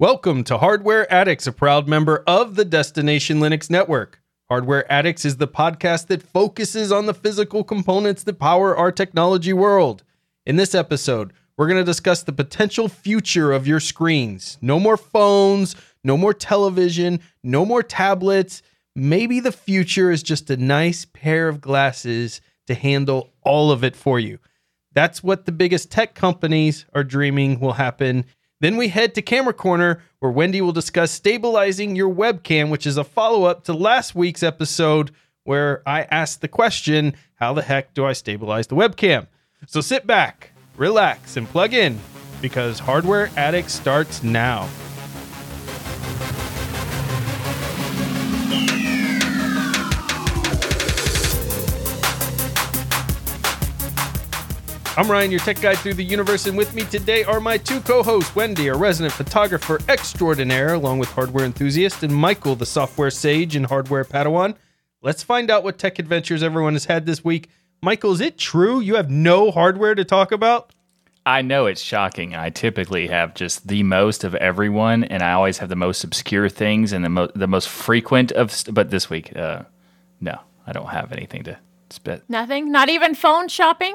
Welcome to Hardware Addicts, a proud member of the Destination Linux Network. Hardware Addicts is the podcast that focuses on the physical components that power our technology world. In this episode, we're going to discuss the potential future of your screens. No more phones, no more television, no more tablets. Maybe the future is just a nice pair of glasses to handle all of it for you. That's what the biggest tech companies are dreaming will happen then we head to Camera Corner, where Wendy will discuss stabilizing your webcam, which is a follow up to last week's episode where I asked the question how the heck do I stabilize the webcam? So sit back, relax, and plug in because Hardware Addict starts now. I'm Ryan, your tech guide through the universe, and with me today are my two co hosts Wendy, a resident photographer extraordinaire, along with hardware enthusiast, and Michael, the software sage and hardware padawan. Let's find out what tech adventures everyone has had this week. Michael, is it true you have no hardware to talk about? I know it's shocking. I typically have just the most of everyone, and I always have the most obscure things and the, mo- the most frequent of. St- but this week, uh, no, I don't have anything to spit. Nothing? Not even phone shopping?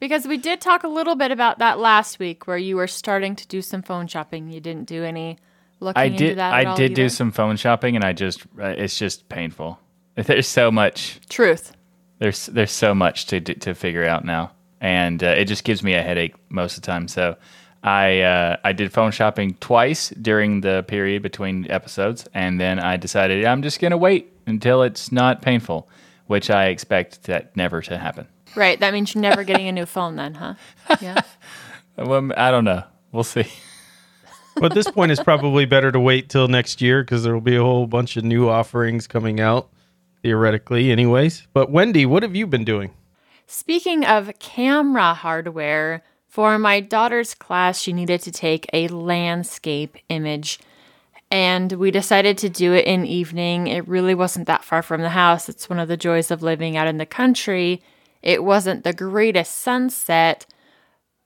Because we did talk a little bit about that last week, where you were starting to do some phone shopping. You didn't do any looking I into did. that. I did do some phone shopping, and I just uh, it's just painful. There's so much. truth. There's there's so much to to figure out now, and uh, it just gives me a headache most of the time. So. I uh, I did phone shopping twice during the period between episodes, and then I decided I'm just gonna wait until it's not painful, which I expect that never to happen. Right. That means you're never getting a new phone, then, huh? Yeah. Well, I don't know. We'll see. But at this point, it's probably better to wait till next year because there will be a whole bunch of new offerings coming out, theoretically, anyways. But, Wendy, what have you been doing? Speaking of camera hardware, for my daughter's class, she needed to take a landscape image. And we decided to do it in evening. It really wasn't that far from the house. It's one of the joys of living out in the country. It wasn't the greatest sunset,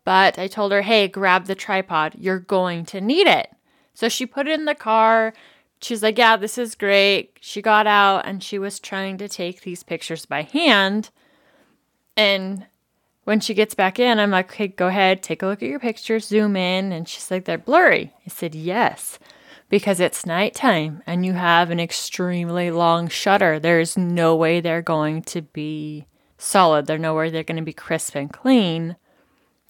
but I told her, hey, grab the tripod. You're going to need it. So she put it in the car. She's like, yeah, this is great. She got out and she was trying to take these pictures by hand. And when she gets back in, I'm like, okay, go ahead, take a look at your pictures, zoom in. And she's like, they're blurry. I said, yes, because it's nighttime and you have an extremely long shutter. There's no way they're going to be solid. They're nowhere they're going to be crisp and clean.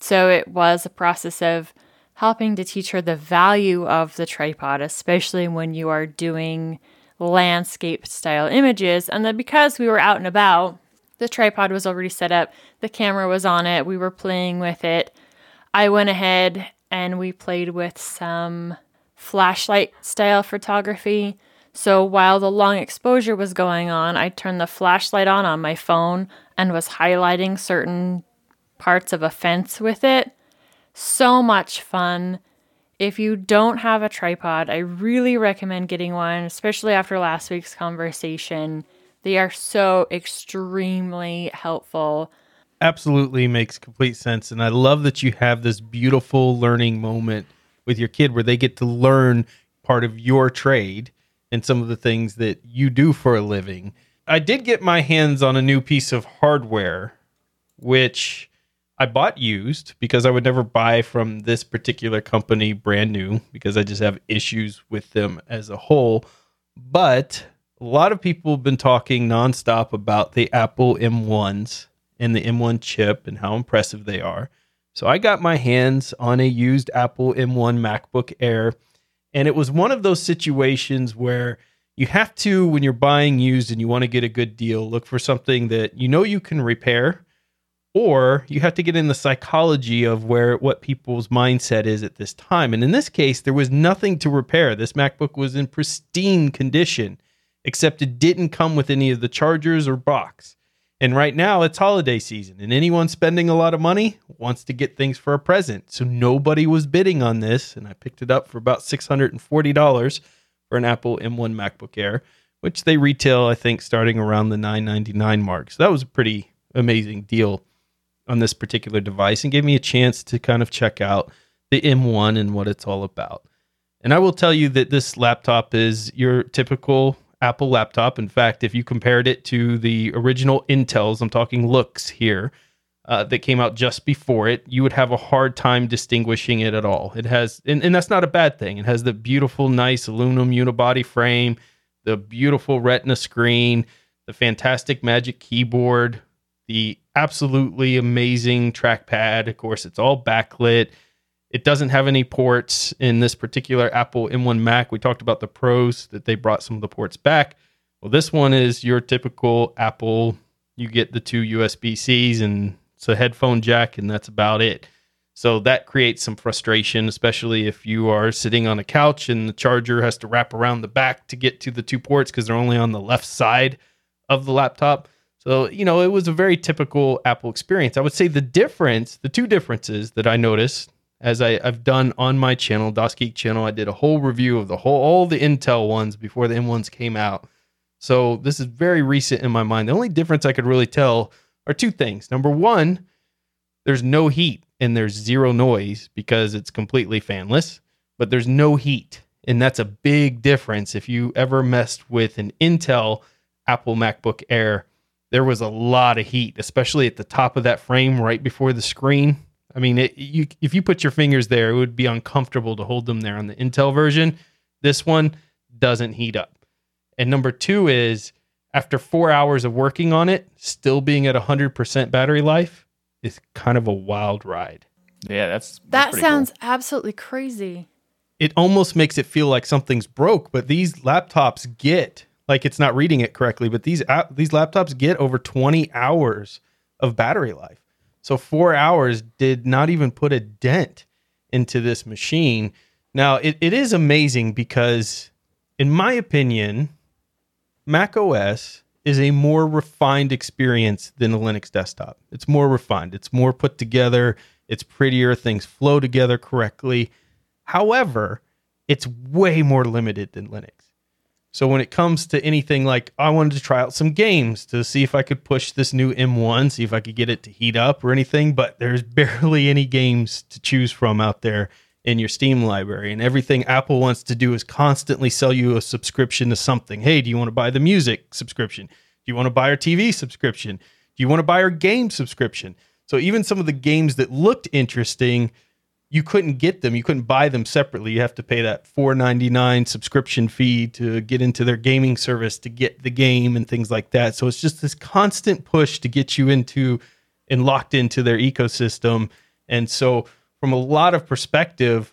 So it was a process of helping to teach her the value of the tripod, especially when you are doing landscape style images. And then because we were out and about, the tripod was already set up, the camera was on it, we were playing with it. I went ahead and we played with some flashlight style photography. So while the long exposure was going on, I turned the flashlight on on my phone and was highlighting certain parts of a fence with it. So much fun. If you don't have a tripod, I really recommend getting one, especially after last week's conversation. They are so extremely helpful. Absolutely makes complete sense. And I love that you have this beautiful learning moment with your kid where they get to learn part of your trade and some of the things that you do for a living. I did get my hands on a new piece of hardware, which I bought used because I would never buy from this particular company brand new because I just have issues with them as a whole. But a lot of people have been talking nonstop about the Apple M1s and the M1 chip and how impressive they are. So I got my hands on a used Apple M1 MacBook Air. And it was one of those situations where you have to, when you're buying used and you want to get a good deal, look for something that you know you can repair, or you have to get in the psychology of where what people's mindset is at this time. And in this case, there was nothing to repair. This MacBook was in pristine condition, except it didn't come with any of the chargers or box. And right now it's holiday season, and anyone spending a lot of money wants to get things for a present. So nobody was bidding on this, and I picked it up for about $640 for an Apple M1 MacBook Air, which they retail, I think, starting around the 999 mark. So that was a pretty amazing deal on this particular device and gave me a chance to kind of check out the M1 and what it's all about. And I will tell you that this laptop is your typical Apple laptop. In fact, if you compared it to the original Intels, I'm talking looks here, uh, that came out just before it, you would have a hard time distinguishing it at all. It has, and, and that's not a bad thing. It has the beautiful, nice aluminum unibody frame, the beautiful Retina screen, the fantastic Magic keyboard, the absolutely amazing trackpad. Of course, it's all backlit. It doesn't have any ports in this particular Apple M1 Mac. We talked about the pros that they brought some of the ports back. Well, this one is your typical Apple. You get the two USB Cs and it's a headphone jack, and that's about it. So that creates some frustration, especially if you are sitting on a couch and the charger has to wrap around the back to get to the two ports because they're only on the left side of the laptop. So, you know, it was a very typical Apple experience. I would say the difference, the two differences that I noticed as I, have done on my channel, DasGeek channel, I did a whole review of the whole all the Intel ones before the M1s came out. So this is very recent in my mind. The only difference I could really tell are two things. Number one, there's no heat and there's zero noise because it's completely fanless, but there's no heat. And that's a big difference. If you ever messed with an Intel Apple MacBook Air, there was a lot of heat, especially at the top of that frame right before the screen. I mean, it, you, if you put your fingers there, it would be uncomfortable to hold them there on the Intel version. This one doesn't heat up. And number two is after four hours of working on it, still being at 100% battery life is kind of a wild ride. Yeah, that's, that's that sounds cool. absolutely crazy. It almost makes it feel like something's broke, but these laptops get like it's not reading it correctly, but these uh, these laptops get over 20 hours of battery life. So 4 hours did not even put a dent into this machine. Now, it, it is amazing because in my opinion, Mac OS is a more refined experience than a Linux desktop. It's more refined, it's more put together, it's prettier, things flow together correctly. However, it's way more limited than Linux. So when it comes to anything like I wanted to try out some games to see if I could push this new M1, see if I could get it to heat up or anything, but there's barely any games to choose from out there in your Steam library. And everything Apple wants to do is constantly sell you a subscription to something. Hey, do you want to buy the music subscription? Do you want to buy our TV subscription? Do you want to buy our game subscription? So even some of the games that looked interesting, you couldn't get them. You couldn't buy them separately. You have to pay that $4.99 subscription fee to get into their gaming service to get the game and things like that. So it's just this constant push to get you into and locked into their ecosystem. And so from a lot of perspective,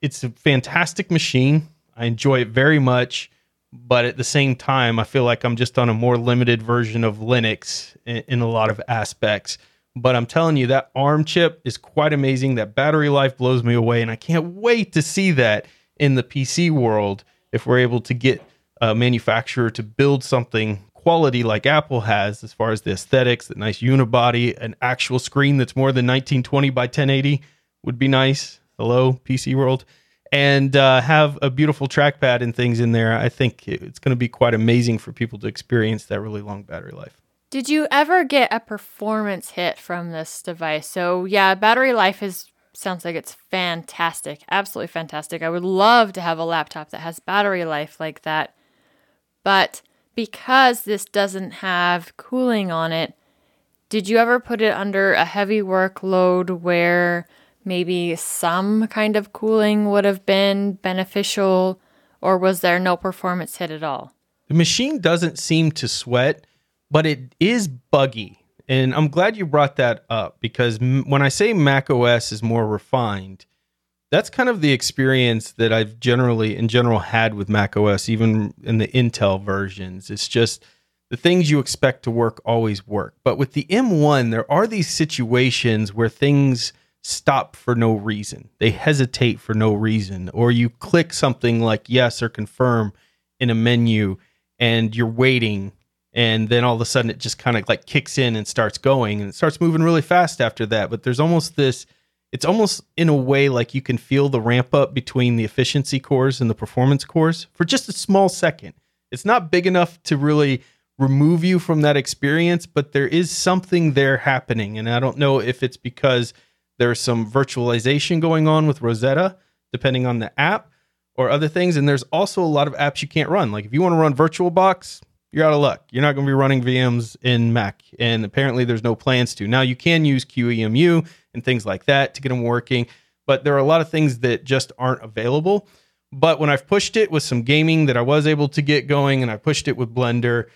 it's a fantastic machine. I enjoy it very much, but at the same time, I feel like I'm just on a more limited version of Linux in, in a lot of aspects. But I'm telling you, that ARM chip is quite amazing. That battery life blows me away, and I can't wait to see that in the PC world if we're able to get a manufacturer to build something quality like Apple has as far as the aesthetics, the nice unibody, an actual screen that's more than 1920 by 1080 would be nice. Hello, PC world. And uh, have a beautiful trackpad and things in there. I think it's going to be quite amazing for people to experience that really long battery life. Did you ever get a performance hit from this device? So, yeah, battery life is sounds like it's fantastic. Absolutely fantastic. I would love to have a laptop that has battery life like that. But because this doesn't have cooling on it, did you ever put it under a heavy workload where maybe some kind of cooling would have been beneficial, or was there no performance hit at all? The machine doesn't seem to sweat, but it is buggy. And I'm glad you brought that up because when I say Mac OS is more refined, that's kind of the experience that I've generally, in general, had with Mac OS, even in the Intel versions. It's just the things you expect to work always work. But with the M1, there are these situations where things stop for no reason. They hesitate for no reason. Or you click something like yes or confirm in a menu and you're waiting. And then all of a sudden it just kind of like kicks in and starts going and it starts moving really fast after that. But there's almost this it's almost in a way like you can feel the ramp up between the efficiency cores and the performance cores for just a small second. It's not big enough to really remove you from that experience, but there is something there happening. And I don't know if it's because there's some virtualization going on with Rosetta, depending on the app, or other things. And there's also a lot of apps you can't run. Like if you want to run VirtualBox, you're out of luck. You're not going to be running VMs in Mac. And apparently there's no plans to. Now you can use QEMU and things like that to get them working, but there are a lot of things that just aren't available. But when I've pushed it with some gaming that I was able to get going and I pushed it with Blender,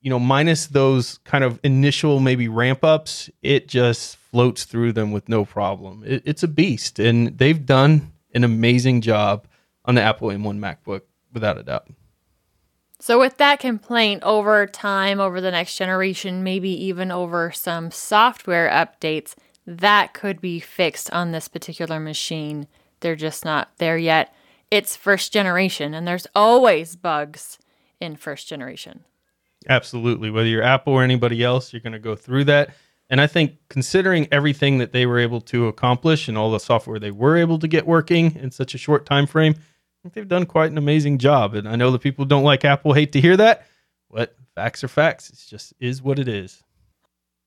you know, minus those kind of initial maybe ramp ups, it just floats through them with no problem. It, it's a beast, and they've done an amazing job on the Apple M1 MacBook without a doubt. So, with that complaint over time, over the next generation, maybe even over some software updates, that could be fixed on this particular machine. They're just not there yet. It's first generation, and there's always bugs in first generation. Absolutely. Whether you're Apple or anybody else, you're going to go through that. And I think considering everything that they were able to accomplish and all the software they were able to get working in such a short time frame, I think they've done quite an amazing job. And I know the people don't like Apple hate to hear that, but facts are facts. It just is what it is.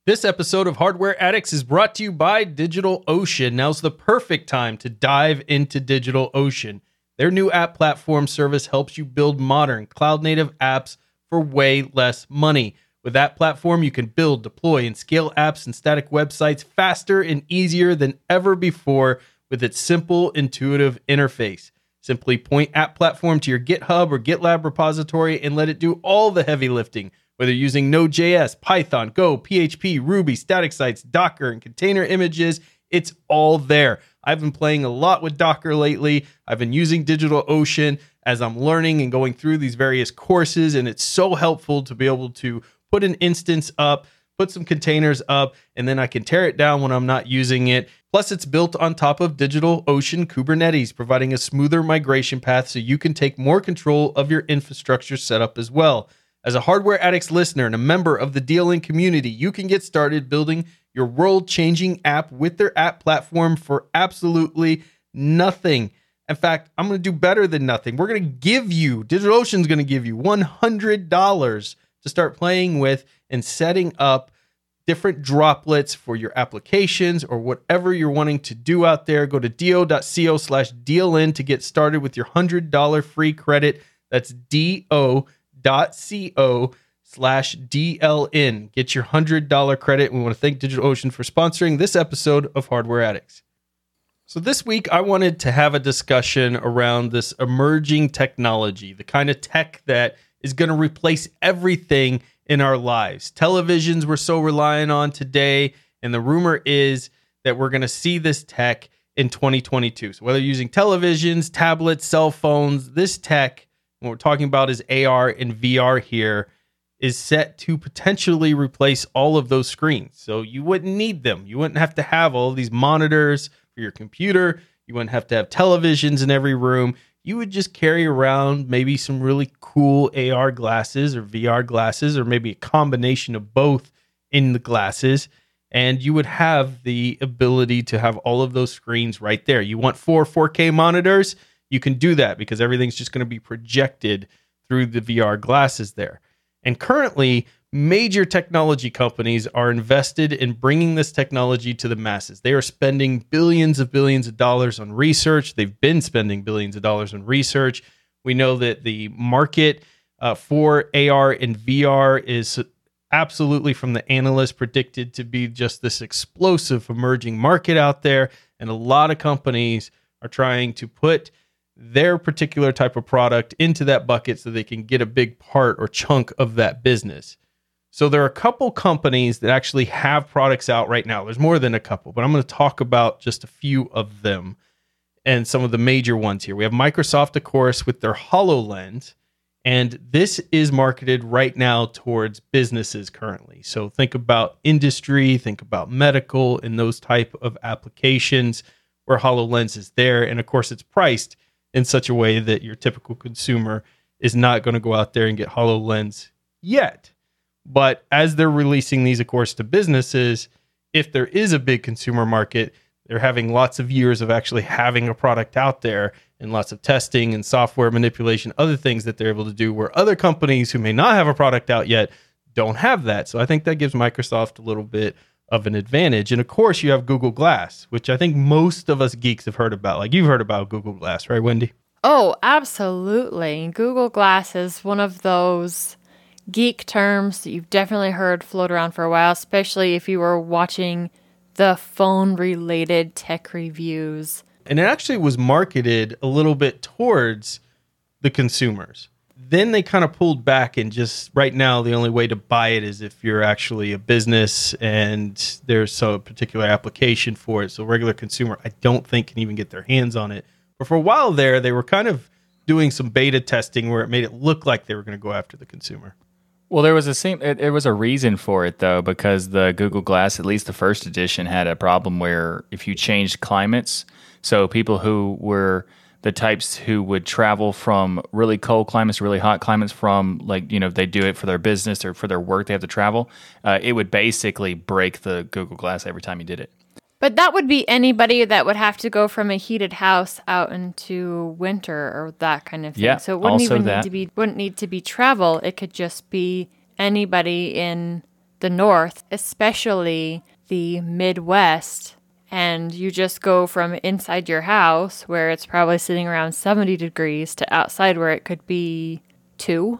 This episode of Hardware Addicts is brought to you by DigitalOcean. Now's the perfect time to dive into DigitalOcean. Their new app platform service helps you build modern cloud native apps for way less money. With that platform, you can build, deploy, and scale apps and static websites faster and easier than ever before with its simple, intuitive interface. Simply point App Platform to your GitHub or GitLab repository and let it do all the heavy lifting. Whether using Node.js, Python, Go, PHP, Ruby, static sites, Docker, and container images, it's all there. I've been playing a lot with Docker lately. I've been using DigitalOcean as I'm learning and going through these various courses. And it's so helpful to be able to put an instance up, put some containers up, and then I can tear it down when I'm not using it. Plus, it's built on top of DigitalOcean Kubernetes, providing a smoother migration path so you can take more control of your infrastructure setup as well. As a Hardware Addicts listener and a member of the DLN community, you can get started building your world changing app with their app platform for absolutely nothing. In fact, I'm going to do better than nothing. We're going to give you, DigitalOcean's going to give you $100 to start playing with and setting up different droplets for your applications or whatever you're wanting to do out there. Go to do.co slash DLN to get started with your $100 free credit. That's do.co slash DLN. Get your $100 credit. We want to thank DigitalOcean for sponsoring this episode of Hardware Addicts. So, this week I wanted to have a discussion around this emerging technology, the kind of tech that is going to replace everything in our lives. Televisions we're so reliant on today, and the rumor is that we're going to see this tech in 2022. So, whether using televisions, tablets, cell phones, this tech, what we're talking about is AR and VR here, is set to potentially replace all of those screens. So, you wouldn't need them. You wouldn't have to have all these monitors for your computer. You wouldn't have to have televisions in every room. You would just carry around maybe some really cool AR glasses or VR glasses, or maybe a combination of both in the glasses. And you would have the ability to have all of those screens right there. You want four 4K monitors? You can do that because everything's just going to be projected through the VR glasses there. And currently, major technology companies are invested in bringing this technology to the masses. They are spending billions of billions of dollars on research. They've been spending billions of dollars on research. We know that the market uh, for AR and VR is absolutely, from the analysts, predicted to be just this explosive emerging market out there. And a lot of companies are trying to put their particular type of product into that bucket so they can get a big part or chunk of that business. So there are a couple companies that actually have products out right now. There's more than a couple, but I'm going to talk about just a few of them and some of the major ones here. We have Microsoft, of course, with their HoloLens, and this is marketed right now towards businesses currently. So think about industry, think about medical, and those type of applications where HoloLens is there. And of course, it's priced in such a way that your typical consumer is not going to go out there and get HoloLens yet. But as they're releasing these, of course, to businesses, if there is a big consumer market, they're having lots of years of actually having a product out there and lots of testing and software manipulation, other things that they're able to do where other companies who may not have a product out yet don't have that. So I think that gives Microsoft a little bit of an advantage. And of course, you have Google Glass, which I think most of us geeks have heard about. Like you've heard about Google Glass, right, Wendy? Oh, absolutely. Google Glass is one of those geek terms that you've definitely heard float around for a while, especially if you were watching the phone related tech reviews. And it actually was marketed a little bit towards the consumers. Then they kind of pulled back and just right now the only way to buy it is if you're actually a business and there's a particular application for it. So regular consumer I don't think can even get their hands on it. But for a while there they were kind of doing some beta testing where it made it look like they were going to go after the consumer. Well, there was a same. It, it was a reason for it though, because the Google Glass, at least the first edition, had a problem where if you changed climates, so people who were the types who would travel from really cold climates, really hot climates, from like you know they do it for their business or for their work, they have to travel. Uh, it would basically break the Google Glass every time you did it. But that would be anybody that would have to go from a heated house out into winter or that kind of thing. Yeah, so it wouldn't even that. need to be wouldn't need to be travel. It could just be anybody in the north, especially the Midwest. And you just go from inside your house where it's probably sitting around 70 degrees to outside where it could be 2.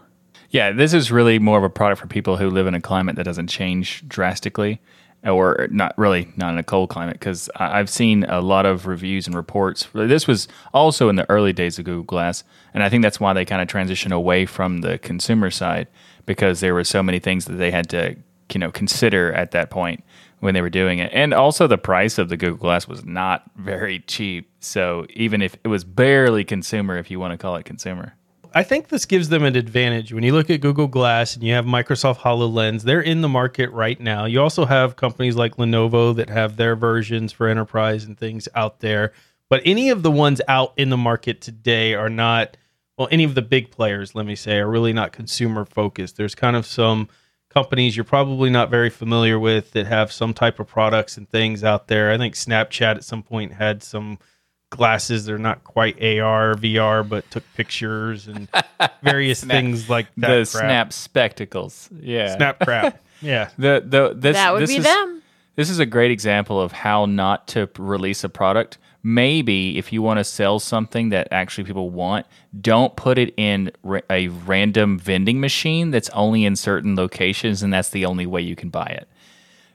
Yeah, this is really more of a product for people who live in a climate that doesn't change drastically, or not really not in a cold climate. Because I've seen a lot of reviews and reports. This was also in the early days of Google Glass, and I think that's why they kind of transitioned away from the consumer side because there were so many things that they had to you know consider at that point when they were doing it. And also the price of the Google Glass was not very cheap. So even if it was barely consumer, if you want to call it consumer. I think this gives them an advantage. When you look at Google Glass and you have Microsoft HoloLens, they're in the market right now. You also have companies like Lenovo that have their versions for enterprise and things out there. But any of the ones out in the market today are not, well, any of the big players, let me say, are really not consumer focused. There's kind of some companies you're probably not very familiar with that have some type of products and things out there. I think Snapchat at some point had some glasses. They're not quite AR, VR, but took pictures and various Snap- things like that. the crap. Snap spectacles. Yeah. Snap crap. Yeah. The the this that would this be is, them. This is a great example of how not to release a product. Maybe if you want to sell something that actually people want, don't put it in a random vending machine that's only in certain locations and that's the only way you can buy it.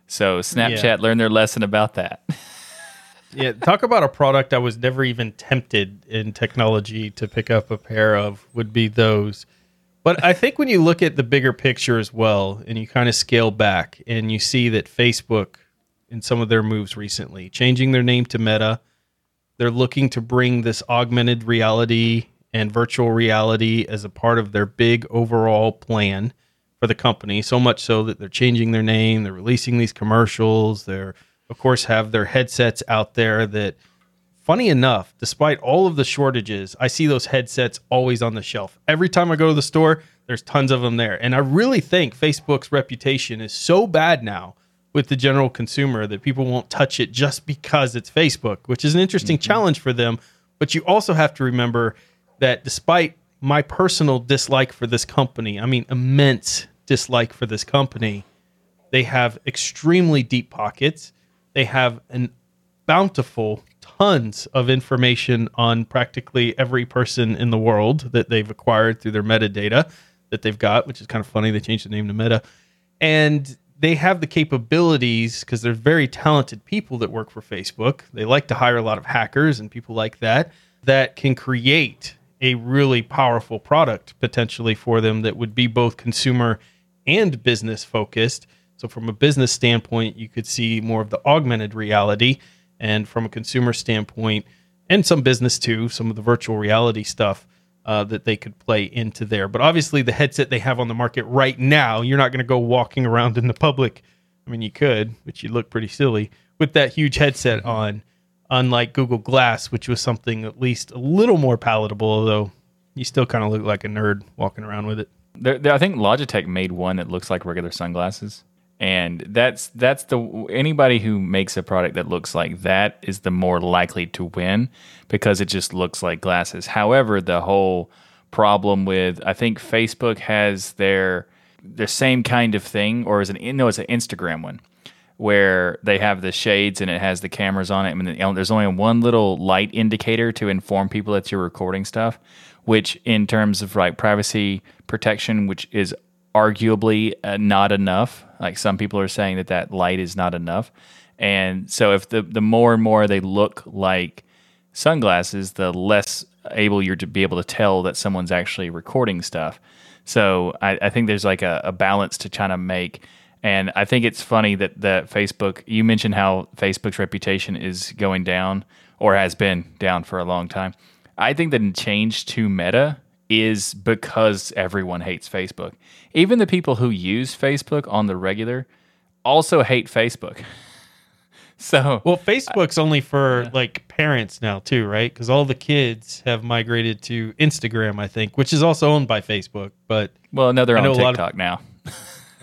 So Snapchat Yeah. learned their lesson about that. Yeah. Talk about a product I was never even tempted in technology to pick up a pair of would be those. But I think when you look at the bigger picture as well, and you kind of scale back and you see that Facebook, in some of their moves recently, changing their name to Meta, they're looking to bring this augmented reality and virtual reality as a part of their big overall plan for the company. So much so that they're changing their name, they're releasing these commercials, they're of course have their headsets out there that funny enough, despite all of the shortages, I see those headsets always on the shelf. Every time I go to the store, there's tons of them there. And I really think Facebook's reputation is so bad now with the general consumer that people won't touch it just because it's Facebook, which is an interesting mm-hmm. challenge for them. But you also have to remember that despite my personal dislike for this company, I mean, immense dislike for this company, they have extremely deep pockets. They have an bountiful tons of information on practically every person in the world that they've acquired through their metadata that they've got, which is kind of funny. They changed the name to Meta. And they have the capabilities because they're very talented people that work for Facebook. They like to hire a lot of hackers and people like that that can create a really powerful product potentially for them that would be both consumer and business focused. So, from a business standpoint, you could see more of the augmented reality. And from a consumer standpoint, and some business too, some of the virtual reality stuff uh, that they could play into there. But obviously, the headset they have on the market right now, you're not going to go walking around in the public. I mean, you could, but you look pretty silly with that huge headset on, unlike Google Glass, which was something at least a little more palatable, although you still kind of look like a nerd walking around with it. There, there, I think Logitech made one that looks like regular sunglasses, and that's that's the anybody who makes a product that looks like that is the more likely to win because it just looks like glasses. However, the whole problem with I think Facebook has their the same kind of thing, or is an no, it's an Instagram one where they have the shades and it has the cameras on it. I mean, there's only one little light indicator to inform people that you're recording stuff, which in terms of like privacy protection, which is arguably uh, not enough. Like some people are saying that that light is not enough. And so if the the more and more they look like sunglasses, the less able you're to be able to tell that someone's actually recording stuff. So I, I think there's like a, a balance to try to make. And I think it's funny that that Facebook. You mentioned how Facebook's reputation is going down or has been down for a long time. I think the change to Meta is because everyone hates Facebook. Even the people who use Facebook on the regular also hate Facebook. So well, Facebook's only for like parents now too, right? Because all the kids have migrated to Instagram, I think, which is also owned by Facebook. But well, no, they're on TikTok of, now.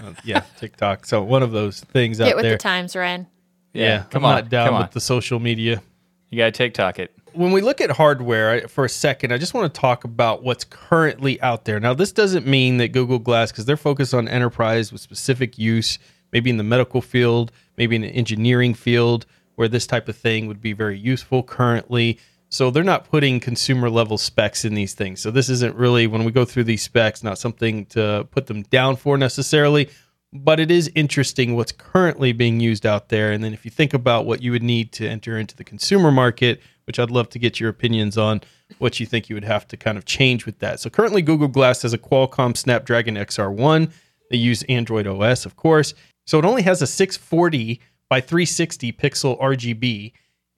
uh, yeah, TikTok. So one of those things Get out with the times, Ryan. Yeah, yeah come I'm on, not down with the social media. You gotta TikTok it. When we look at hardware for a second, I just want to talk about what's currently out there. Now, this doesn't mean that Google Glass, because they're focused on enterprise with specific use maybe in the medical field, maybe in the engineering field, where this type of thing would be very useful currently. So they're not putting consumer level specs in these things. So this isn't really, when we go through these specs, not something to put them down for necessarily, but it is interesting what's currently being used out there. And then if you think about what you would need to enter into the consumer market, which I'd love to get your opinions on, what you think you would have to kind of change with that. So currently, Google Glass has a Qualcomm Snapdragon XR1. They use Android OS, of course. So it only has a 640 by 360 pixel RGB,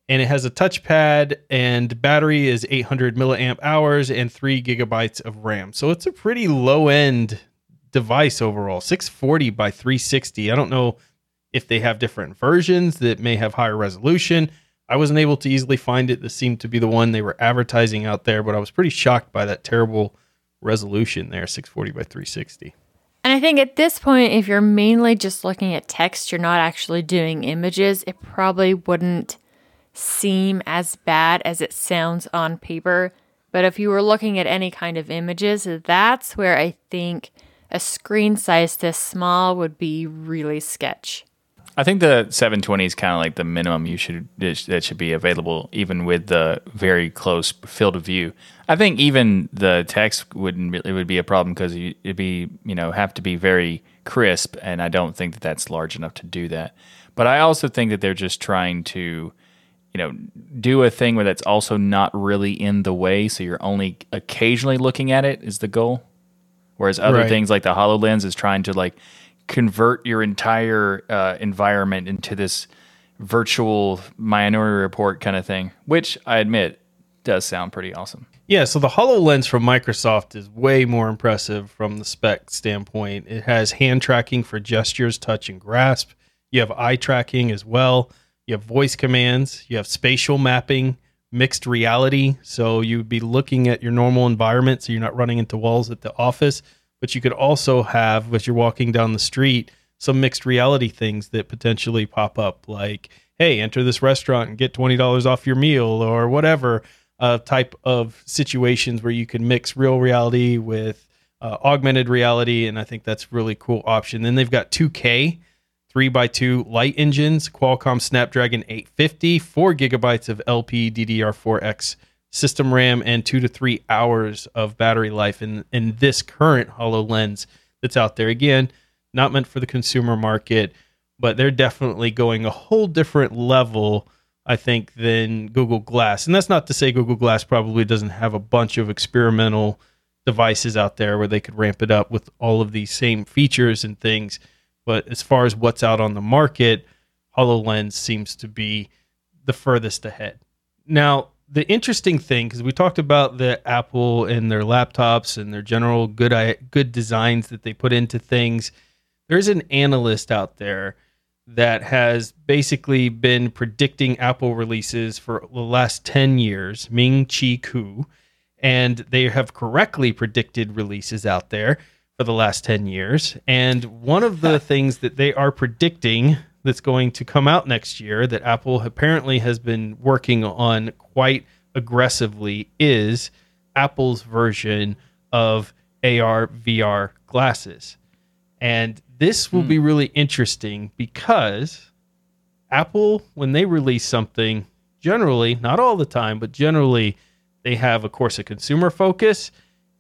and it has a touchpad and battery is 800 milliamp hours and three gigabytes of RAM. So it's a pretty low end device overall. 640 by 360. I don't know if they have different versions that may have higher resolution. I wasn't able to easily find it. This seemed to be the one they were advertising out there, but I was pretty shocked by that terrible resolution there 640 by 360. And I think at this point, if you're mainly just looking at text, you're not actually doing images, it probably wouldn't seem as bad as it sounds on paper. But if you were looking at any kind of images, that's where I think a screen size this small would be really sketch. I think the 720 is kind of like the minimum you should that should be available, even with the very close field of view. I think even the text wouldn't it would be a problem because it'd be you know have to be very crisp, and I don't think that that's large enough to do that. But I also think that they're just trying to you know do a thing where that's also not really in the way, so you're only occasionally looking at it is the goal. Whereas other right. things like the Hololens is trying to like convert your entire uh, environment into this virtual Minority Report kind of thing, which I admit does sound pretty awesome. Yeah, so the HoloLens from Microsoft is way more impressive from the spec standpoint. It has hand tracking for gestures, touch, and grasp. You have eye tracking as well. You have voice commands. You have spatial mapping, mixed reality. So you'd be looking at your normal environment, so you're not running into walls at the office but you could also have as you're walking down the street some mixed reality things that potentially pop up like hey enter this restaurant and get $20 off your meal or whatever uh, type of situations where you can mix real reality with uh, augmented reality and i think that's really cool option. Then they've got 2k 3 by 2 light engines qualcomm snapdragon 850 4 gigabytes of lpddr4x system RAM and two to three hours of battery life in, in this current HoloLens that's out there. Again, not meant for the consumer market, but they're definitely going a whole different level, I think, than Google Glass. And that's not to say Google Glass probably doesn't have a bunch of experimental devices out there where they could ramp it up with all of these same features and things. But as far as what's out on the market, HoloLens seems to be the furthest ahead. Now, the interesting thing because we talked about the Apple and their laptops and their general good good designs that they put into things. There's an analyst out there that has basically been predicting Apple releases for the last 10 years, Ming Chi Kuo, and they have correctly predicted releases out there for the last 10 years. And one of the things that they are predicting that's going to come out next year that Apple apparently has been working on quite aggressively is Apple's version of AR VR glasses. And this will hmm. be really interesting because Apple, when they release something, generally, not all the time, but generally, they have, of course, a consumer focus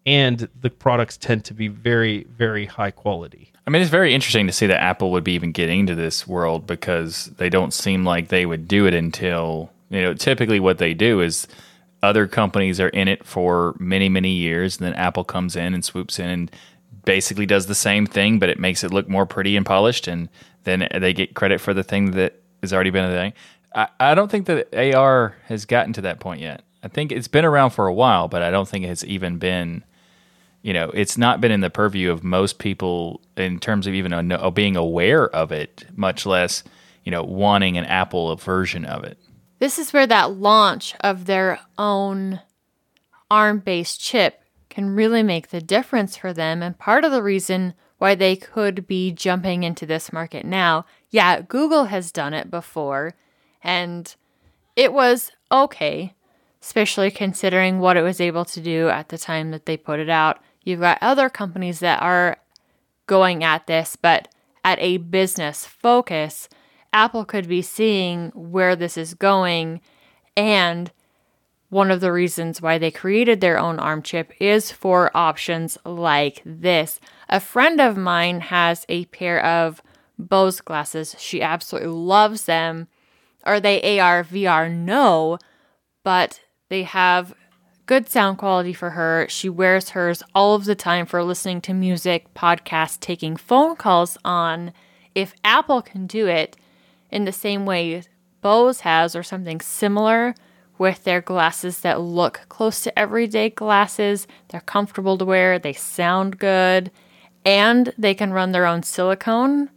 and the products tend to be very, very high quality. I mean, it's very interesting to see that Apple would be even getting into this world because they don't seem like they would do it until, you know, typically what they do is other companies are in it for many, many years, and then Apple comes in and swoops in and basically does the same thing, but it makes it look more pretty and polished, and then they get credit for the thing that has already been a thing. I, I don't think that AR has gotten to that point yet. I think it's been around for a while, but I don't think it's even been you know, it's not been in the purview of most people in terms of even a, being aware of it, much less, you know, wanting an Apple version of it. This is where that launch of their own ARM based chip can really make the difference for them. And part of the reason why they could be jumping into this market now, yeah, Google has done it before, and it was okay, especially considering what it was able to do at the time that they put it out. You've got other companies that are going at this, but at a business focus, Apple could be seeing where this is going. And one of the reasons why they created their own ARM chip is for options like this. A friend of mine has a pair of Bose glasses. She absolutely loves them. Are they AR, VR? No, but they have good sound quality for her. She wears hers all of the time for listening to music, podcasts, taking phone calls on. If Apple can do it in the same way Bose has, or something similar with their glasses that look close to everyday glasses, they're comfortable to wear, they sound good, and they can run their own silicone,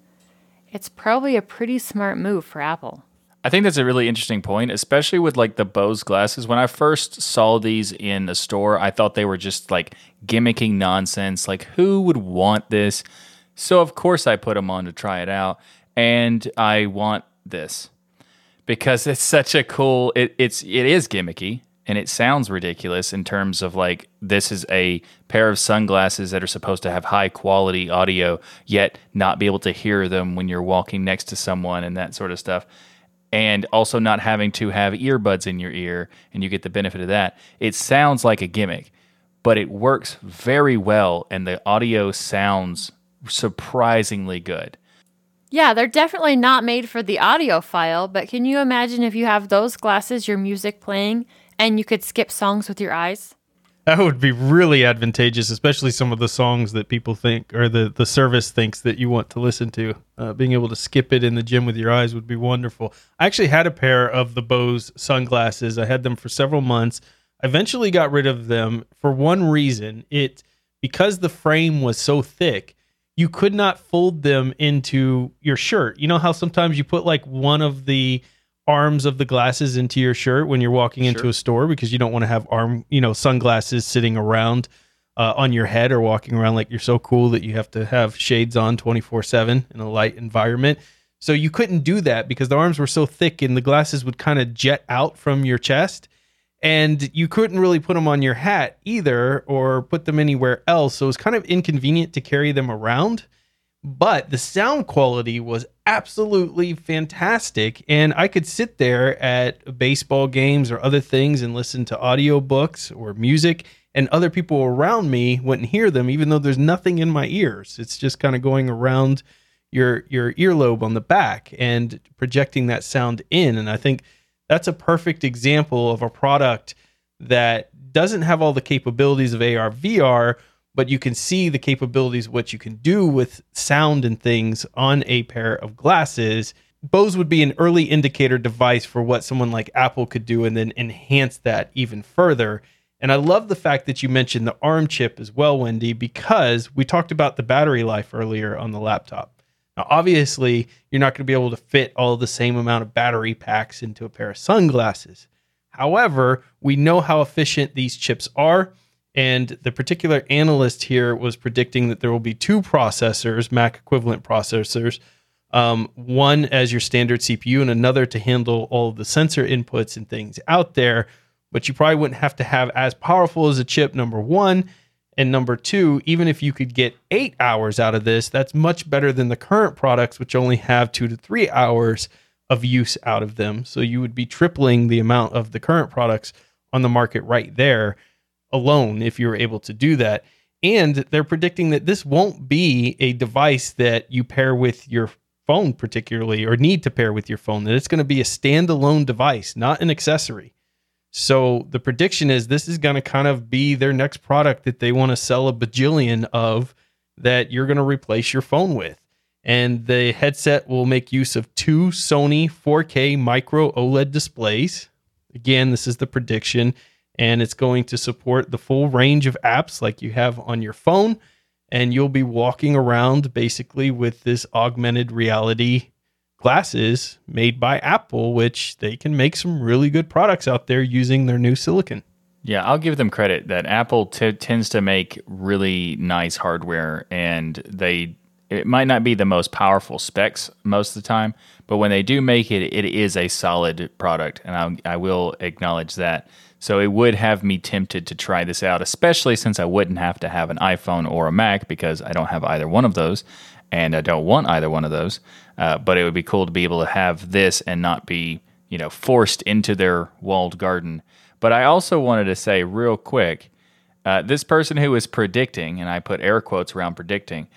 it's probably a pretty smart move for Apple. I think that's a really interesting point, especially with like the Bose glasses. When I first saw these in a store, I thought they were just like gimmicking nonsense. Like, who would want this? So, of course, I put them on to try it out. And I want this because it's such a cool, it, it's, it is gimmicky and it sounds ridiculous in terms of like this is a pair of sunglasses that are supposed to have high quality audio, yet not be able to hear them when you're walking next to someone and that sort of stuff and also not having to have earbuds in your ear and you get the benefit of that. It sounds like a gimmick, but it works very well and the audio sounds surprisingly good. Yeah, they're definitely not made for the audiophile, but can you imagine if you have those glasses, your music playing, and you could skip songs with your eyes? That would be really advantageous, especially some of the songs that people think or the, the service thinks that you want to listen to. Uh, being able to skip it in the gym with your eyes would be wonderful. I actually had a pair of the Bose sunglasses. I had them for several months. I eventually got rid of them for one reason. It because the frame was so thick, you could not fold them into your shirt. You know how sometimes you put like one of the arms of the glasses into your shirt when you're walking sure. into a store because you don't want to have arm, you know, sunglasses sitting around uh, on your head or walking around like you're so cool that you have to have shades on 24 7 in a light environment. So you couldn't do that because the arms were so thick and the glasses would kind of jet out from your chest. And you couldn't really put them on your hat either or put them anywhere else. So it was kind of inconvenient to carry them around but the sound quality was absolutely fantastic and i could sit there at baseball games or other things and listen to audiobooks or music and other people around me wouldn't hear them even though there's nothing in my ears. It's just kind of going around your your earlobe on the back and projecting that sound in and i think that's a perfect example of a product that doesn't have all the capabilities of AR VR but you can see the capabilities what you can do with sound and things on a pair of glasses. Bose would be an early indicator device for what someone like apple could do and then enhance that even further. And i love the fact that you mentioned the arm chip as well wendy because we talked about the battery life earlier on the laptop. Now obviously you're not going to be able to fit all the same amount of battery packs into a pair of sunglasses. However we know how efficient these chips are and the particular analyst here was predicting that there will be two processors, Mac equivalent processors, um, one as your standard CPU and another to handle all of the sensor inputs and things out there. But you probably wouldn't have to have as powerful as a chip, number one. And number two, even if you could get eight hours out of this, that's much better than the current products, which only have two to three hours of use out of them. So you would be tripling the amount of the current products on the market right there alone if you were able to do that. And they're predicting that this won't be a device that you pair with your phone, particularly, or need to pair with your phone, that it's going to be a standalone device, not an accessory. So the prediction is this is going to kind of be their next product that they want to sell a bajillion of that you're going to replace your phone with. And the headset will make use of two Sony 4K micro OLED displays. Again, this is the prediction and it's going to support the full range of apps like you have on your phone. And you'll be walking around basically with this augmented reality glasses made by Apple, which they can make some really good products out there using their new silicon. Yeah, I'll give them credit that Apple t- tends to make really nice hardware, and they it might not be the most powerful specs most of the time, but when they do make it, it is a solid product, and I, I will acknowledge that. So it would have me tempted to try this out, especially since I wouldn't have to have an iPhone or a Mac because I don't have either one of those and I don't want either one of those. Uh, but it would be cool to be able to have this and not be, you know, forced into their walled garden. But I also wanted to say real quick uh, this person who is predicting, and I put air quotes around predicting,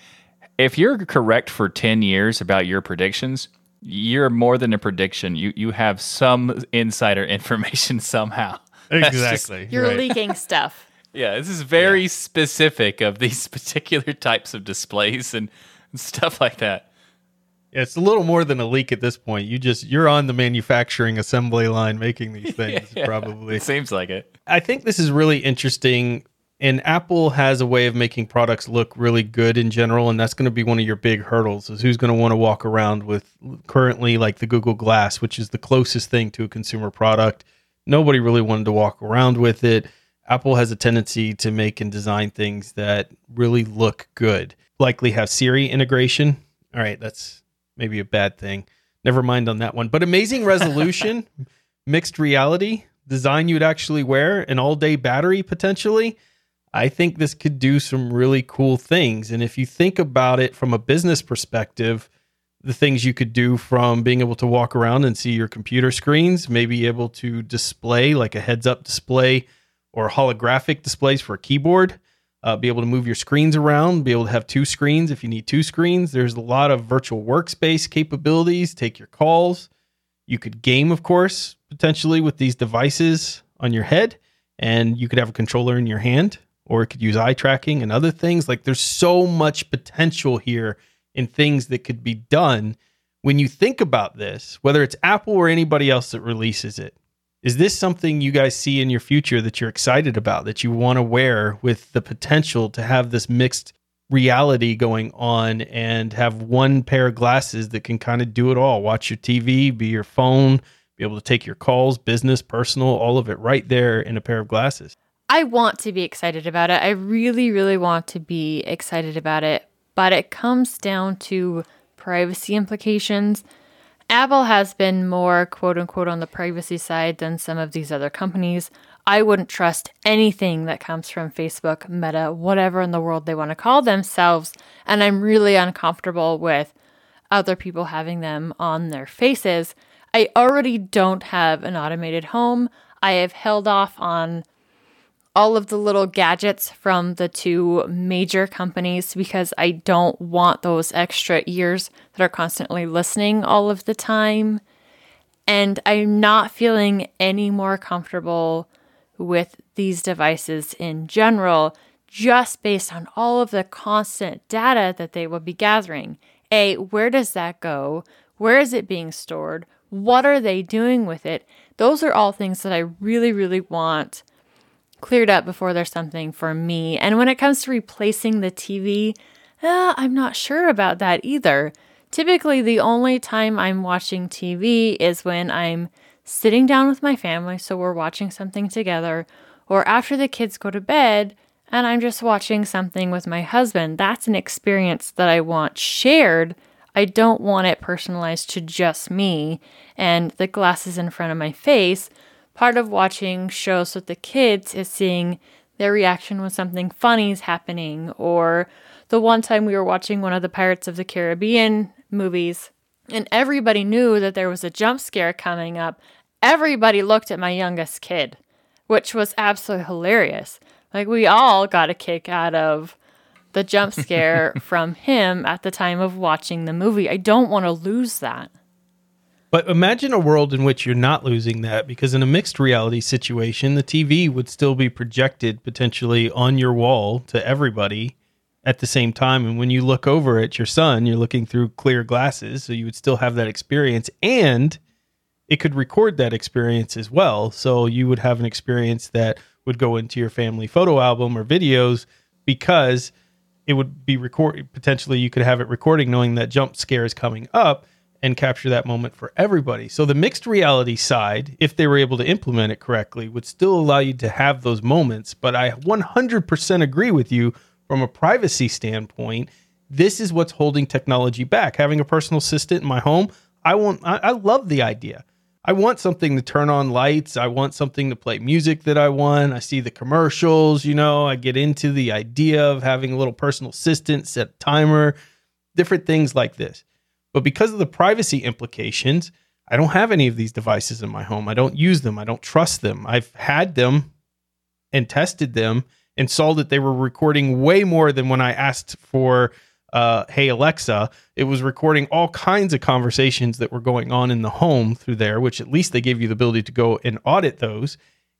if you're correct for 10 years about your predictions, you're more than a prediction. You you have some insider information somehow. Exactly. You're right. leaking stuff. Yeah, this is very yeah. specific of these particular types of displays and, and stuff like that. Yeah, it's a little more than a leak at this point. You just you're on the manufacturing assembly line making these things yeah, probably. It seems like it. I think this is really interesting and Apple has a way of making products look really good in general and that's going to be one of your big hurdles is who's going to want to walk around with currently like the Google Glass, which is the closest thing to a consumer product nobody really wanted to walk around with it. Apple has a tendency to make and design things that really look good. Likely have Siri integration. All right, that's maybe a bad thing. Never mind on that one. But amazing resolution, mixed reality, design you'd actually wear, an all day battery potentially. I think this could do some really cool things. And if you think about it from a business perspective, the things you could do from being able to walk around and see your computer screens, maybe able to display like a heads up display or holographic displays for a keyboard, uh, be able to move your screens around, be able to have two screens if you need two screens. There's a lot of virtual workspace capabilities, take your calls. You could game, of course, potentially with these devices on your head, and you could have a controller in your hand, or it could use eye tracking and other things. Like there's so much potential here in things that could be done when you think about this, whether it's Apple or anybody else that releases it. Is this something you guys see in your future that you're excited about, that you want to wear with the potential to have this mixed reality going on and have one pair of glasses that can kind of do it all? Watch your TV, be your phone, be able to take your calls, business, personal, all of it right there in a pair of glasses. I want to be excited about it. I really, really want to be excited about it but it comes down to privacy implications. Apple has been more quote unquote on the privacy side than some of these other companies. I wouldn't trust anything that comes from Facebook, Meta, whatever in the world they want to call themselves. And I'm really uncomfortable with other people having them on their faces. I already don't have an automated home. I have held off on all of the little gadgets from the two major companies because I don't want those extra ears that are constantly listening all of the time. And I'm not feeling any more comfortable with these devices in general, just based on all of the constant data that they will be gathering. A, where does that go? Where is it being stored? What are they doing with it? Those are all things that I really, really want cleared up before there's something for me. And when it comes to replacing the TV, uh, I'm not sure about that either. Typically, the only time I'm watching TV is when I'm sitting down with my family, so we're watching something together, or after the kids go to bed and I'm just watching something with my husband. That's an experience that I want shared. I don't want it personalized to just me and the glasses in front of my face part of watching shows with the kids is seeing their reaction when something funny is happening. Or the one time we were watching one of the Pirates of the Caribbean movies, and everybody knew that there was a jump scare coming up, everybody looked at my youngest kid, which was absolutely hilarious. Like we all got a kick out of the jump scare from him at the time of watching the movie. I don't want to lose that. But imagine a world in which you're not losing that because in a mixed reality situation, the TV would still be projected potentially on your wall to everybody at the same time. And when you look over at your son, you're looking through clear glasses. So you would still have that experience and it could record that experience as well. So you would have an experience that would go into your family photo album or videos because it would be recorded. Potentially, you could have it recording knowing that jump scare is coming up and capture that moment for everybody. So the mixed reality side, if they were able to implement it correctly, would still allow you to have those moments. But I 100% agree with you from a privacy standpoint. This is what's holding technology back. Having a personal assistant in my home, I want I, I love the idea. I want something to turn on lights. I want something to play music that I want. I see the commercials, you know, I get into the idea of having a little personal assistant, set a timer, different things like this. But because of the privacy implications, I don't have any of these devices in my home. I don't use them. I don't trust them. I've had them and tested them and saw that they were recording way more than when I asked for uh, hey alexa it was recording all kinds of conversations that were going on in the home through there which at least they gave you the ability to go and audit those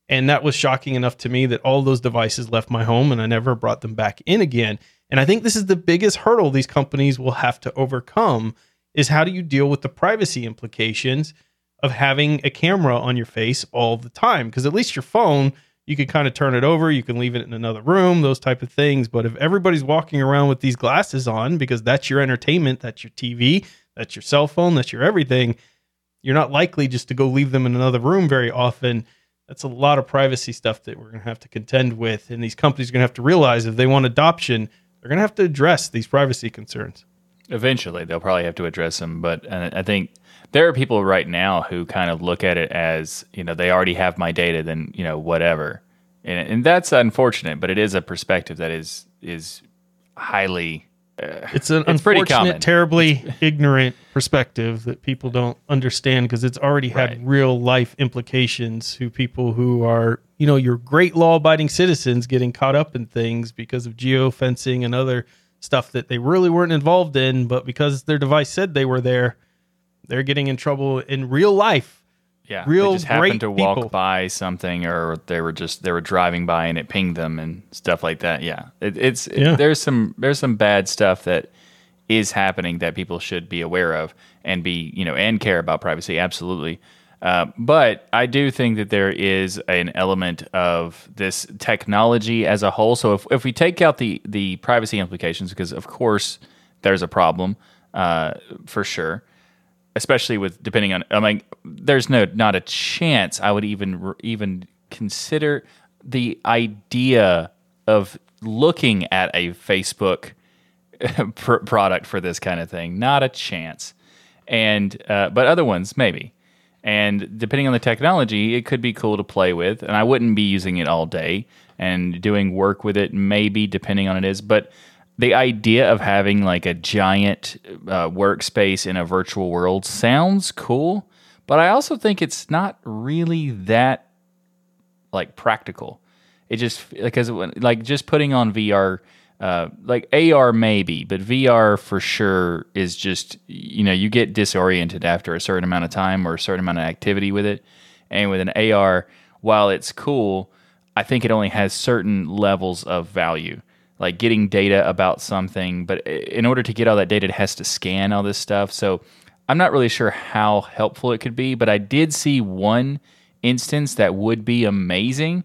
and that was shocking enough to me that all those devices left my home and i never brought them back in again and i think this is the biggest hurdle these companies will have to overcome is how do you deal with the privacy implications of having a camera on your face all the time? Because at least your phone you can kind of turn it over you can leave it in another room those type of things. But if everybody's walking around with these glasses on because that's your entertainment that's your tv that's your cell phone that's your everything you're not likely just to go leave them in another room very often. That's a lot of privacy stuff that we're going to have to contend with and these companies are going to have to realize if they want adoption they're going to have to address these privacy concerns Eventually, they'll probably have to address them. But I think there are people right now who kind of look at it as, you know, they already have my data, then, you know, whatever. And, and that's unfortunate, but it is a perspective that is is highly. Uh, it's an It's pretty unfortunate, terribly ignorant perspective that people don't understand because it's already had Right. real life implications to people who are, you know, your great law abiding citizens getting caught up in things because of geofencing and other stuff that they really weren't involved in, but because their device said they were there, they're getting in trouble in real life. yeah, real they just happened to walk people. by something, or they were just they were driving by and it pinged them and stuff like that. Yeah, it, it's it- Yeah. there's some there's some bad stuff that is happening that people should be aware of and be you know and care about privacy absolutely uh, but i do think that there is an element of this technology as a whole so if, if we take out the the privacy implications because of course there's a problem uh, for sure especially with depending on i mean there's no not a chance i would even even consider the idea of looking at a facebook pr- product for this kind of thing. Not a chance. And uh, but other ones maybe. And depending on the technology, it could be cool to play with. And I wouldn't be using it all day and doing work with it, maybe depending on it is. But the idea of having like a giant uh, workspace in a virtual world sounds cool. But I also think it's not really that like practical. It just because like just putting on VR, uh, like AR maybe, but VR for sure is just you know you get disoriented after a certain amount of time or a certain amount of activity with it, and with an AR, while it's cool, I think it only has certain levels of value. Like getting data about something, but in order to get all that data, it has to scan all this stuff. So I'm not really sure how helpful it could be, but I did see one instance that would be amazing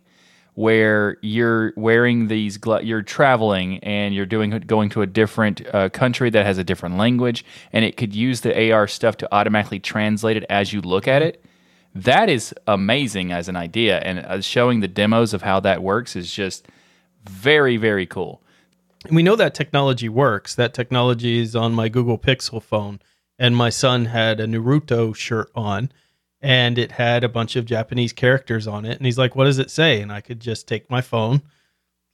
where you're wearing these you're traveling and you're doing going to a different uh, country that has a different language and it could use the AR stuff to automatically translate it as you look at it that is amazing as an idea and uh, showing the demos of how that works is just very very cool we know that technology works. That technology is on my Google Pixel phone. And my son had a Naruto shirt on and it had a bunch of Japanese characters on it. And he's like, What does it say? And I could just take my phone,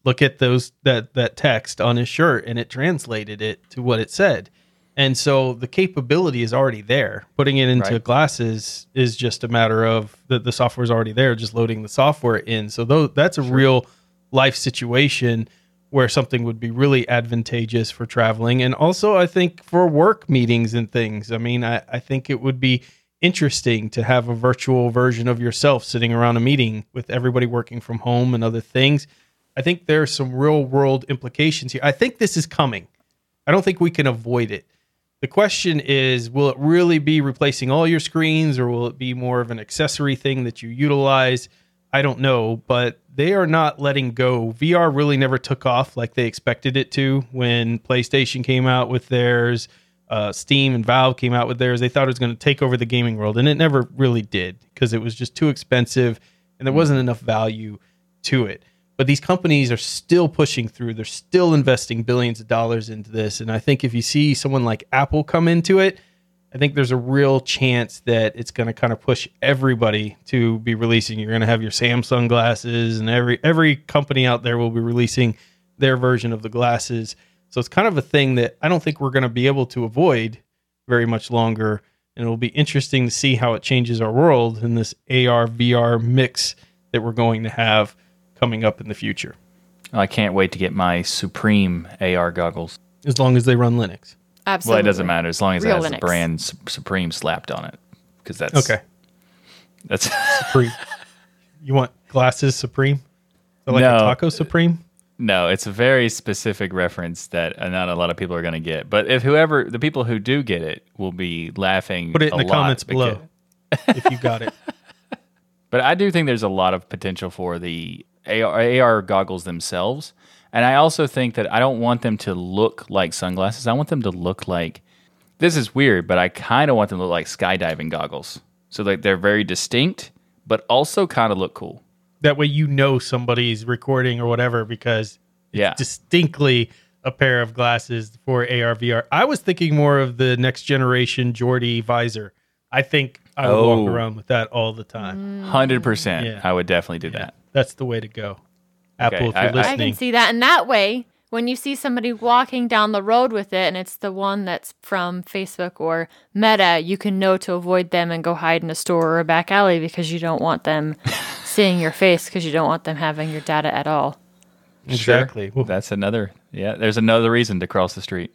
look at those that that text on his shirt, and it translated it to what it said. And so the capability is already there. Putting it into Right. glasses is just a matter of the, the software is already there, just loading the software in. So though that's a real life situation where something would be really advantageous for traveling. And also I think for work meetings and things. I mean, I, I think it would be interesting to have a virtual version of yourself sitting around a meeting with everybody working from home and other things. I think there are some real world implications here. I think this is coming. I don't think we can avoid it. The question is will it really be replacing all your screens or will it be more of an accessory thing that you utilize? I don't know, but they are not letting go. VR really never took off like they expected it to when PlayStation came out with theirs, uh, Steam and Valve came out with theirs. They thought it was going to take over the gaming world, and it never really did because it was just too expensive and there wasn't enough value to it. But these companies are still pushing through. They're still investing billions of dollars into this. And I think if you see someone like Apple come into it, I think there's a real chance that it's going to kind of push everybody to be releasing. You're going to have your Samsung glasses, and every every company out there will be releasing their version of the glasses. So it's kind of a thing that I don't think we're going to be able to avoid very much longer. And it'll be interesting to see how it changes our world in this AR VR mix that we're going to have coming up in the future, I can't wait to get my Supreme AR goggles. as long as they run Linux. Absolutely. Well, it doesn't matter as long as Real it has the brand Supreme slapped on it, because that's Okay, That's Supreme. you want glasses Supreme? So like No. a taco Supreme? No, it's a very specific reference that uh, not a lot of people are going to get. But if whoever the people who do get it will be laughing. Put it in the comments because- below if you got it. But I do think there's a lot of potential for the AR, AR goggles themselves. And I also think that I don't want them to look like sunglasses. I want them to look like this is weird, but I kind of want them to look like skydiving goggles. So like they're very distinct, but also kind of look cool. That way you know somebody's recording or whatever because Yeah. distinctly a pair of glasses for AR VR. I was thinking more of the next generation Geordi visor. I think I would Oh. walk around with that all the time. Mm. 100%. Yeah. I would definitely do that. That's the way to go. Apple, if I- you're I- listening. I can see that. And that way, when you see somebody walking down the road with it and it's the one that's from Facebook or Meta, you can know to avoid them and go hide in a store or a back alley because you don't want them seeing your face because you don't want them having your data at all. exactly. Sure. Well, That's another, yeah, there's another reason to cross the street.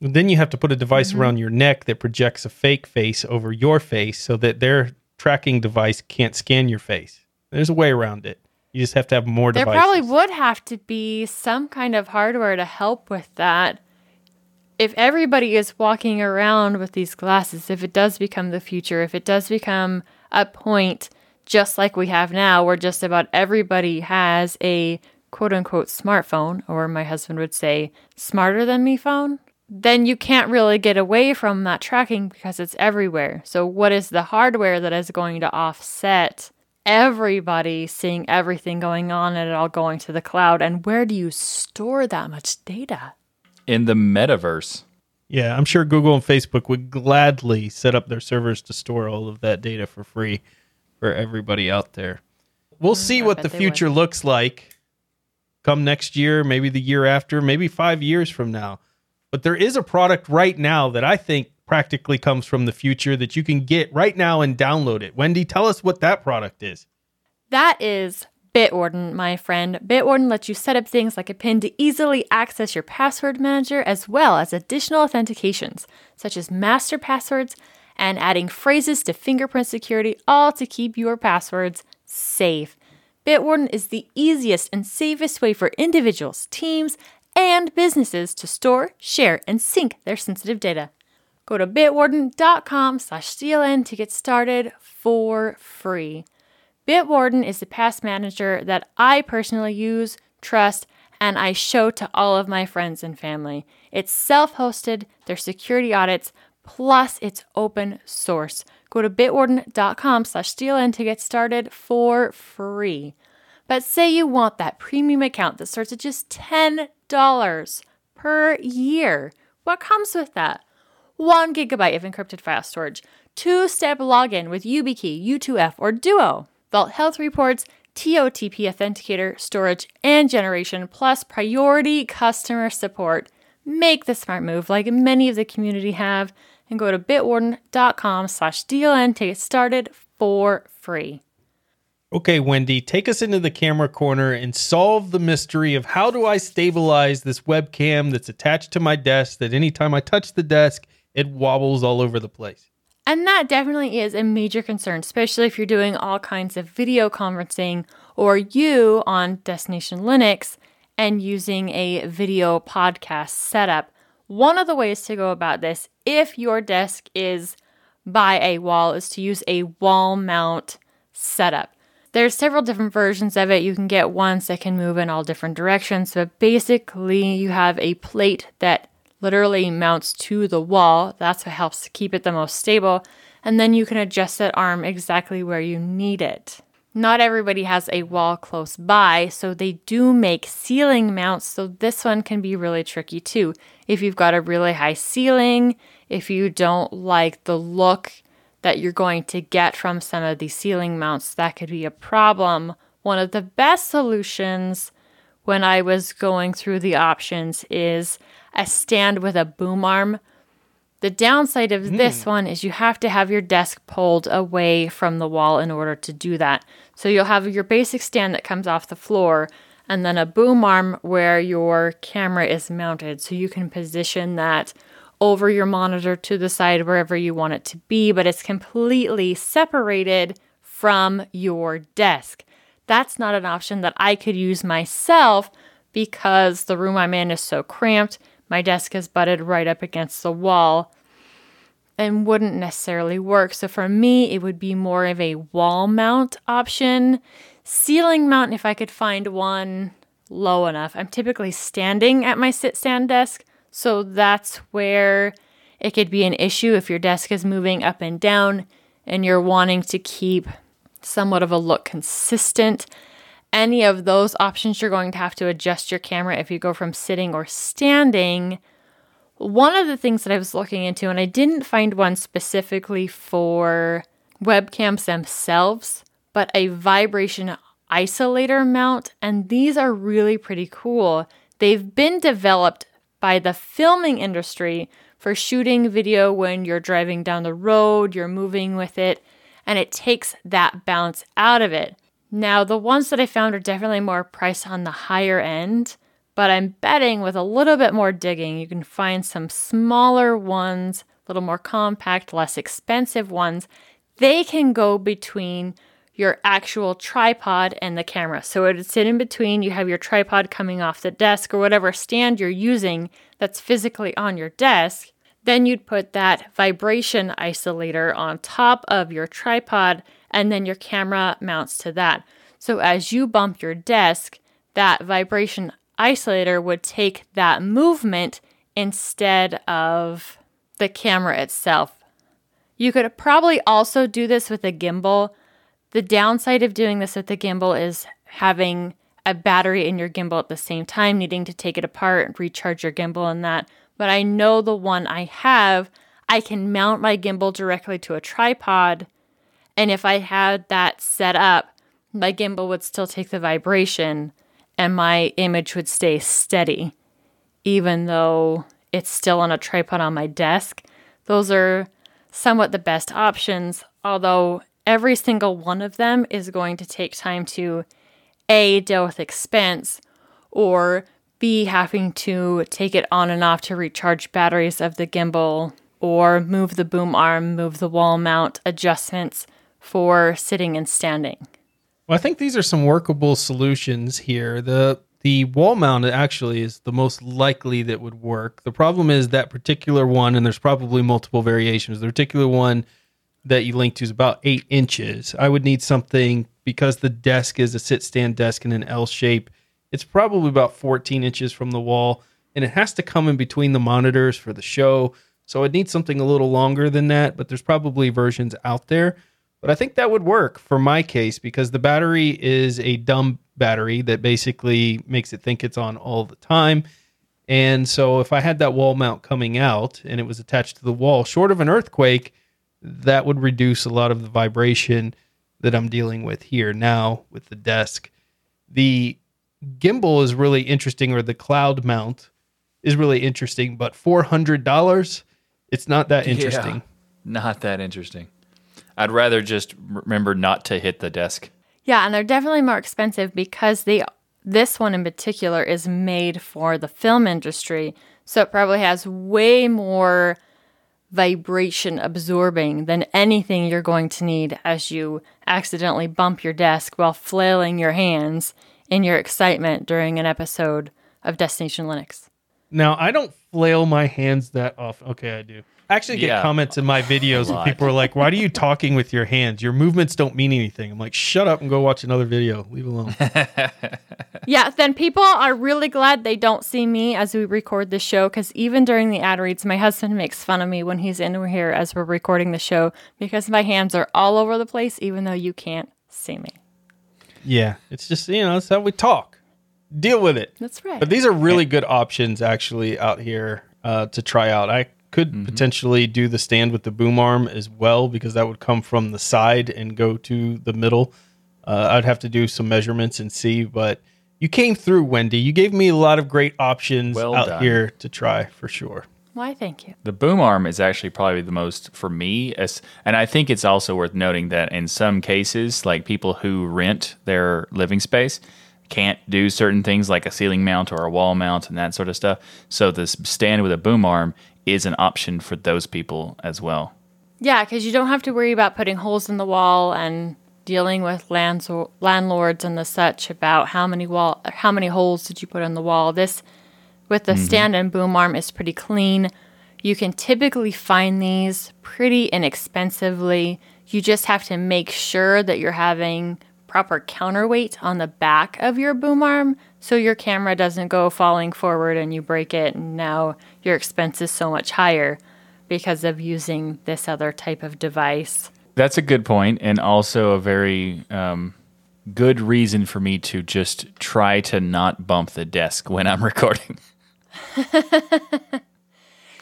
then you have to put a device Mm-hmm. around your neck that projects a fake face over your face so that their tracking device can't scan your face. There's a way around it. You just have to have more There devices. probably would have to be some kind of hardware to help with that. If everybody is walking around with these glasses, if it does become the future, if it does become a point just like we have now, where just about everybody has a quote unquote smartphone, or my husband would say, smarter than me phone, then you can't really get away from that tracking because it's everywhere. So, what is the hardware that is going to offset everybody seeing everything going on and it all going to the cloud? And where do you store that much data? In the metaverse, Yeah, I'm sure Google and Facebook would gladly set up their servers to store all of that data for free for everybody out there. We'll mm, see I what the they future looks like come next year, maybe the year after, maybe five years from now. But there is a product right now that I think practically comes from the future that you can get right now and download it. Wendy, tell us what that product is. That is Bitwarden, my friend. Bitwarden lets you set up things like a PIN to easily access your password manager as well as additional authentications, such as master passwords and adding phrases to fingerprint security, all to keep your passwords safe. Bitwarden is the easiest and safest way for individuals, teams, and businesses to store, share, and sync their sensitive data. Go to bitwarden.com slash DLN to get started for free. Bitwarden is the pass manager that I personally use, trust, and I show to all of my friends and family. It's self hosted, their security audits, plus it's open source. Go to bitwarden.com slash DLN to get started for free. But say you want that premium account that starts at just $10 per year. What comes with that? One gigabyte of encrypted file storage, two step login with YubiKey, U2F, or Duo, Vault Health Reports, TOTP Authenticator, storage, and generation, plus priority customer support. make the smart move like many of the community have and go to bitwarden.com slash DLN to get started for free. Okay, Wendy, take us into the camera corner and solve the mystery of how do I stabilize this webcam that's attached to my desk that anytime I touch the desk, it wobbles all over the place. And that definitely is a major concern, especially if you're doing all kinds of video conferencing or you on Destination Linux and using a video podcast setup. One of the ways to go about this, if your desk is by a wall, is to use a wall mount setup. There's several different versions of it. You can get ones that can move in all different directions, but basically, you have a plate that literally mounts to the wall. That's what helps keep it the most stable. And then you can adjust that arm exactly where you need it. Not everybody has a wall close by, so they do make ceiling mounts. So this one can be really tricky too. If you've got a really high ceiling, if you don't like the look that you're going to get from some of these ceiling mounts, that could be a problem. One of the best solutions when I was going through the options is a stand with a boom arm the downside of mm. this one is you have to have your desk pulled away from the wall in order to do that. So you'll have your basic stand that comes off the floor and then a boom arm where your camera is mounted. So you can position that over your monitor to the side wherever you want it to be, but it's completely separated from your desk. That's not an option that I could use myself because the room I'm in is so cramped my desk is butted right up against the wall and wouldn't necessarily work. So for me, it would be more of a wall mount option. Ceiling mount, if I could find one low enough. I'm typically standing at my sit stand desk, so that's where it could be an issue if your desk is moving up and down and you're wanting to keep somewhat of a look consistent any of those options, you're going to have to adjust your camera if you go from sitting or standing. One of the things that I was looking into, and I didn't find one specifically for webcams themselves, but a vibration isolator mount, and these are really pretty cool. They've been developed by the filming industry for shooting video when you're driving down the road, you're moving with it, and it takes that bounce out of it. Now, the ones that I found are definitely more priced on the higher end, but I'm betting with a little bit more digging, you can find some smaller ones, a little more compact, less expensive ones. They can go between your actual tripod and the camera. So it would sit in between. You have your tripod coming off the desk or whatever stand you're using that's physically on your desk. Then you'd put that vibration isolator on top of your tripod and then your camera mounts to that. So as you bump your desk, that vibration isolator would take that movement instead of the camera itself. You could probably also do this with a gimbal. The downside of doing this with the gimbal is having a battery in your gimbal at the same time, needing to take it apart and recharge your gimbal and that. But I know the one I have, I can mount my gimbal directly to a tripod and if I had that set up, my gimbal would still take the vibration and my image would stay steady, even though it's still on a tripod on my desk. Those are somewhat the best options, although every single one of them is going to take time to A, deal with expense, or B, having to take it on and off to recharge batteries of the gimbal, or move the boom arm, move the wall mount adjustments for sitting and standing. Well, I think these are some workable solutions here. The the wall mount actually is the most likely that would work. The problem is that particular one, and there's probably multiple variations. The particular one that you link to is about eight inches. I would need something because the desk is a sit stand desk in an L shape. It's probably about 14 inches from the wall, and it has to come in between the monitors for the show. So I'd need something a little longer than that, but there's probably versions out there. But I think that would work for my case because the battery is a dumb battery that basically makes it think it's on all the time. And so if I had that wall mount coming out and it was attached to the wall, short of an earthquake, that would reduce a lot of the vibration that I'm dealing with here now with the desk. The gimbal is really interesting, or the cloud mount is really interesting, but four hundred dollars, it's not that interesting. Yeah, not that interesting. I'd rather just remember not to hit the desk. Yeah, and they're definitely more expensive because they this one in particular is made for the film industry, so it probably has way more vibration absorbing than anything you're going to need as you accidentally bump your desk while flailing your hands in your excitement during an episode of Destination Linux. Now, I don't flail my hands that often. Okay, I do. I actually get Yeah. comments in my videos and people are like, "Why are you talking with your hands? Your movements don't mean anything." I'm like, "Shut up and go watch another video. Leave alone." Yeah, then people are really glad they don't see me as we record the show because even during the ad reads, my husband makes fun of me when he's in here as we're recording the show because my hands are all over the place, even though you can't see me. yeah, it's just you know, that's how we talk. Deal with it. That's right. But these are really good options actually out here uh, to try out. I could potentially do the stand with the boom arm as well because that would come from the side and go to the middle. Uh, I'd have to do some measurements and see, but you came through, Wendy. You gave me a lot of great options Well out done. here to try for sure. Why, thank you. The boom arm is actually probably the most for me, as, and I think it's also worth noting that in some cases, like people who rent their living space can't do certain things like a ceiling mount or a wall mount and that sort of stuff. So this stand with a boom arm is an option for those people as well. Yeah, because you don't have to worry about putting holes in the wall and dealing with lands- landlords and the such about how many wall how many holes did you put in the wall. This with the mm-hmm. stand and boom arm is pretty clean. You can typically find these pretty inexpensively. You just have to make sure that you're having proper counterweight on the back of your boom arm so your camera doesn't go falling forward and you break it and now your expense is so much higher because of using this other type of device. That's a good point, and also a very um, good reason for me to just try to not bump the desk when I'm recording.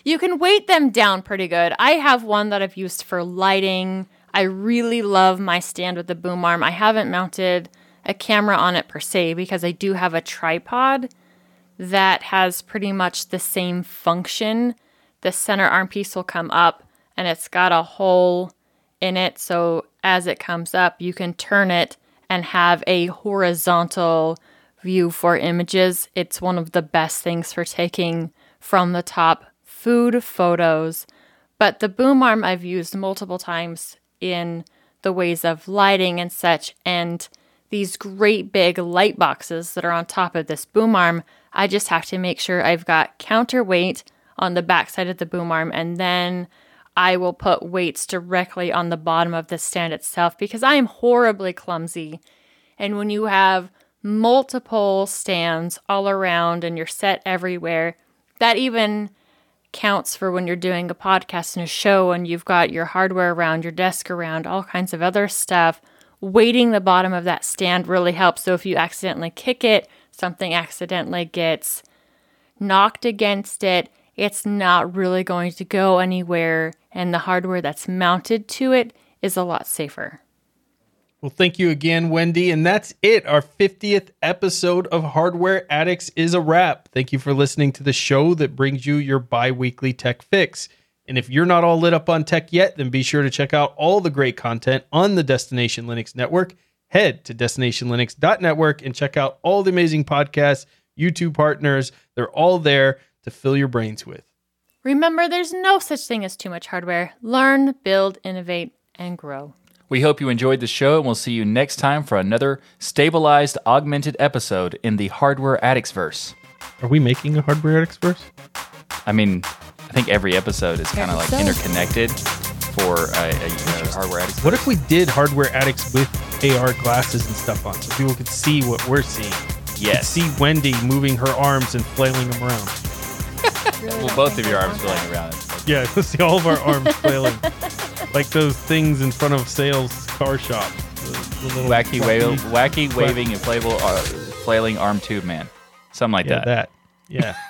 You can weight them down pretty good. I have one that I've used for lighting. I really love my stand with the boom arm. I haven't mounted a camera on it per se because I do have a tripod that has pretty much the same function. The center arm piece will come up and it's got a hole in it. So as it comes up, you can turn it and have a horizontal view for images. It's one of the best things for taking from the top food photos. But the boom arm I've used multiple times in the ways of lighting and such. And these great big light boxes that are on top of this boom arm, I just have to make sure I've got counterweight on the backside of the boom arm and then I will put weights directly on the bottom of the stand itself because I am horribly clumsy. And when you have multiple stands all around and you're set everywhere, that even counts for when you're doing a podcast and a show and you've got your hardware around, your desk around, all kinds of other stuff. Weighting the bottom of that stand really helps. So if you accidentally kick it, something accidentally gets knocked against it, it's not really going to go anywhere, and the hardware that's mounted to it is a lot safer. Well, thank you again, Wendy. And that's it. Our 50th episode of Hardware Addicts is a wrap. Thank you for listening to the show that brings you your bi weekly tech fix. And if you're not all lit up on tech yet, then be sure to check out all the great content on the Destination Linux Network. Head to destinationlinux.network and check out all the amazing podcasts, YouTube partners. They're all there to fill your brains with. Remember, there's no such thing as too much hardware. Learn, build, innovate, and grow. We hope you enjoyed the show, and we'll see you next time for another stabilized, augmented episode in the Hardware Addicts verse. Are we making a Hardware Addicts verse? I mean, I think every episode is kind of like interconnected for a, a, a Hardware Addicts. What if we did Hardware Addicts with AR glasses and stuff on so people could see what we're seeing? Yes. See Wendy moving her arms and flailing them around. well, both of your arms flailing around. Yeah, see all of our arms flailing. Like those things in front of sales car shop. The- the little Wacky, fluffy- wacky waving, inflatable, uh, flailing arm tube man. Something like Yeah, that. that. Yeah.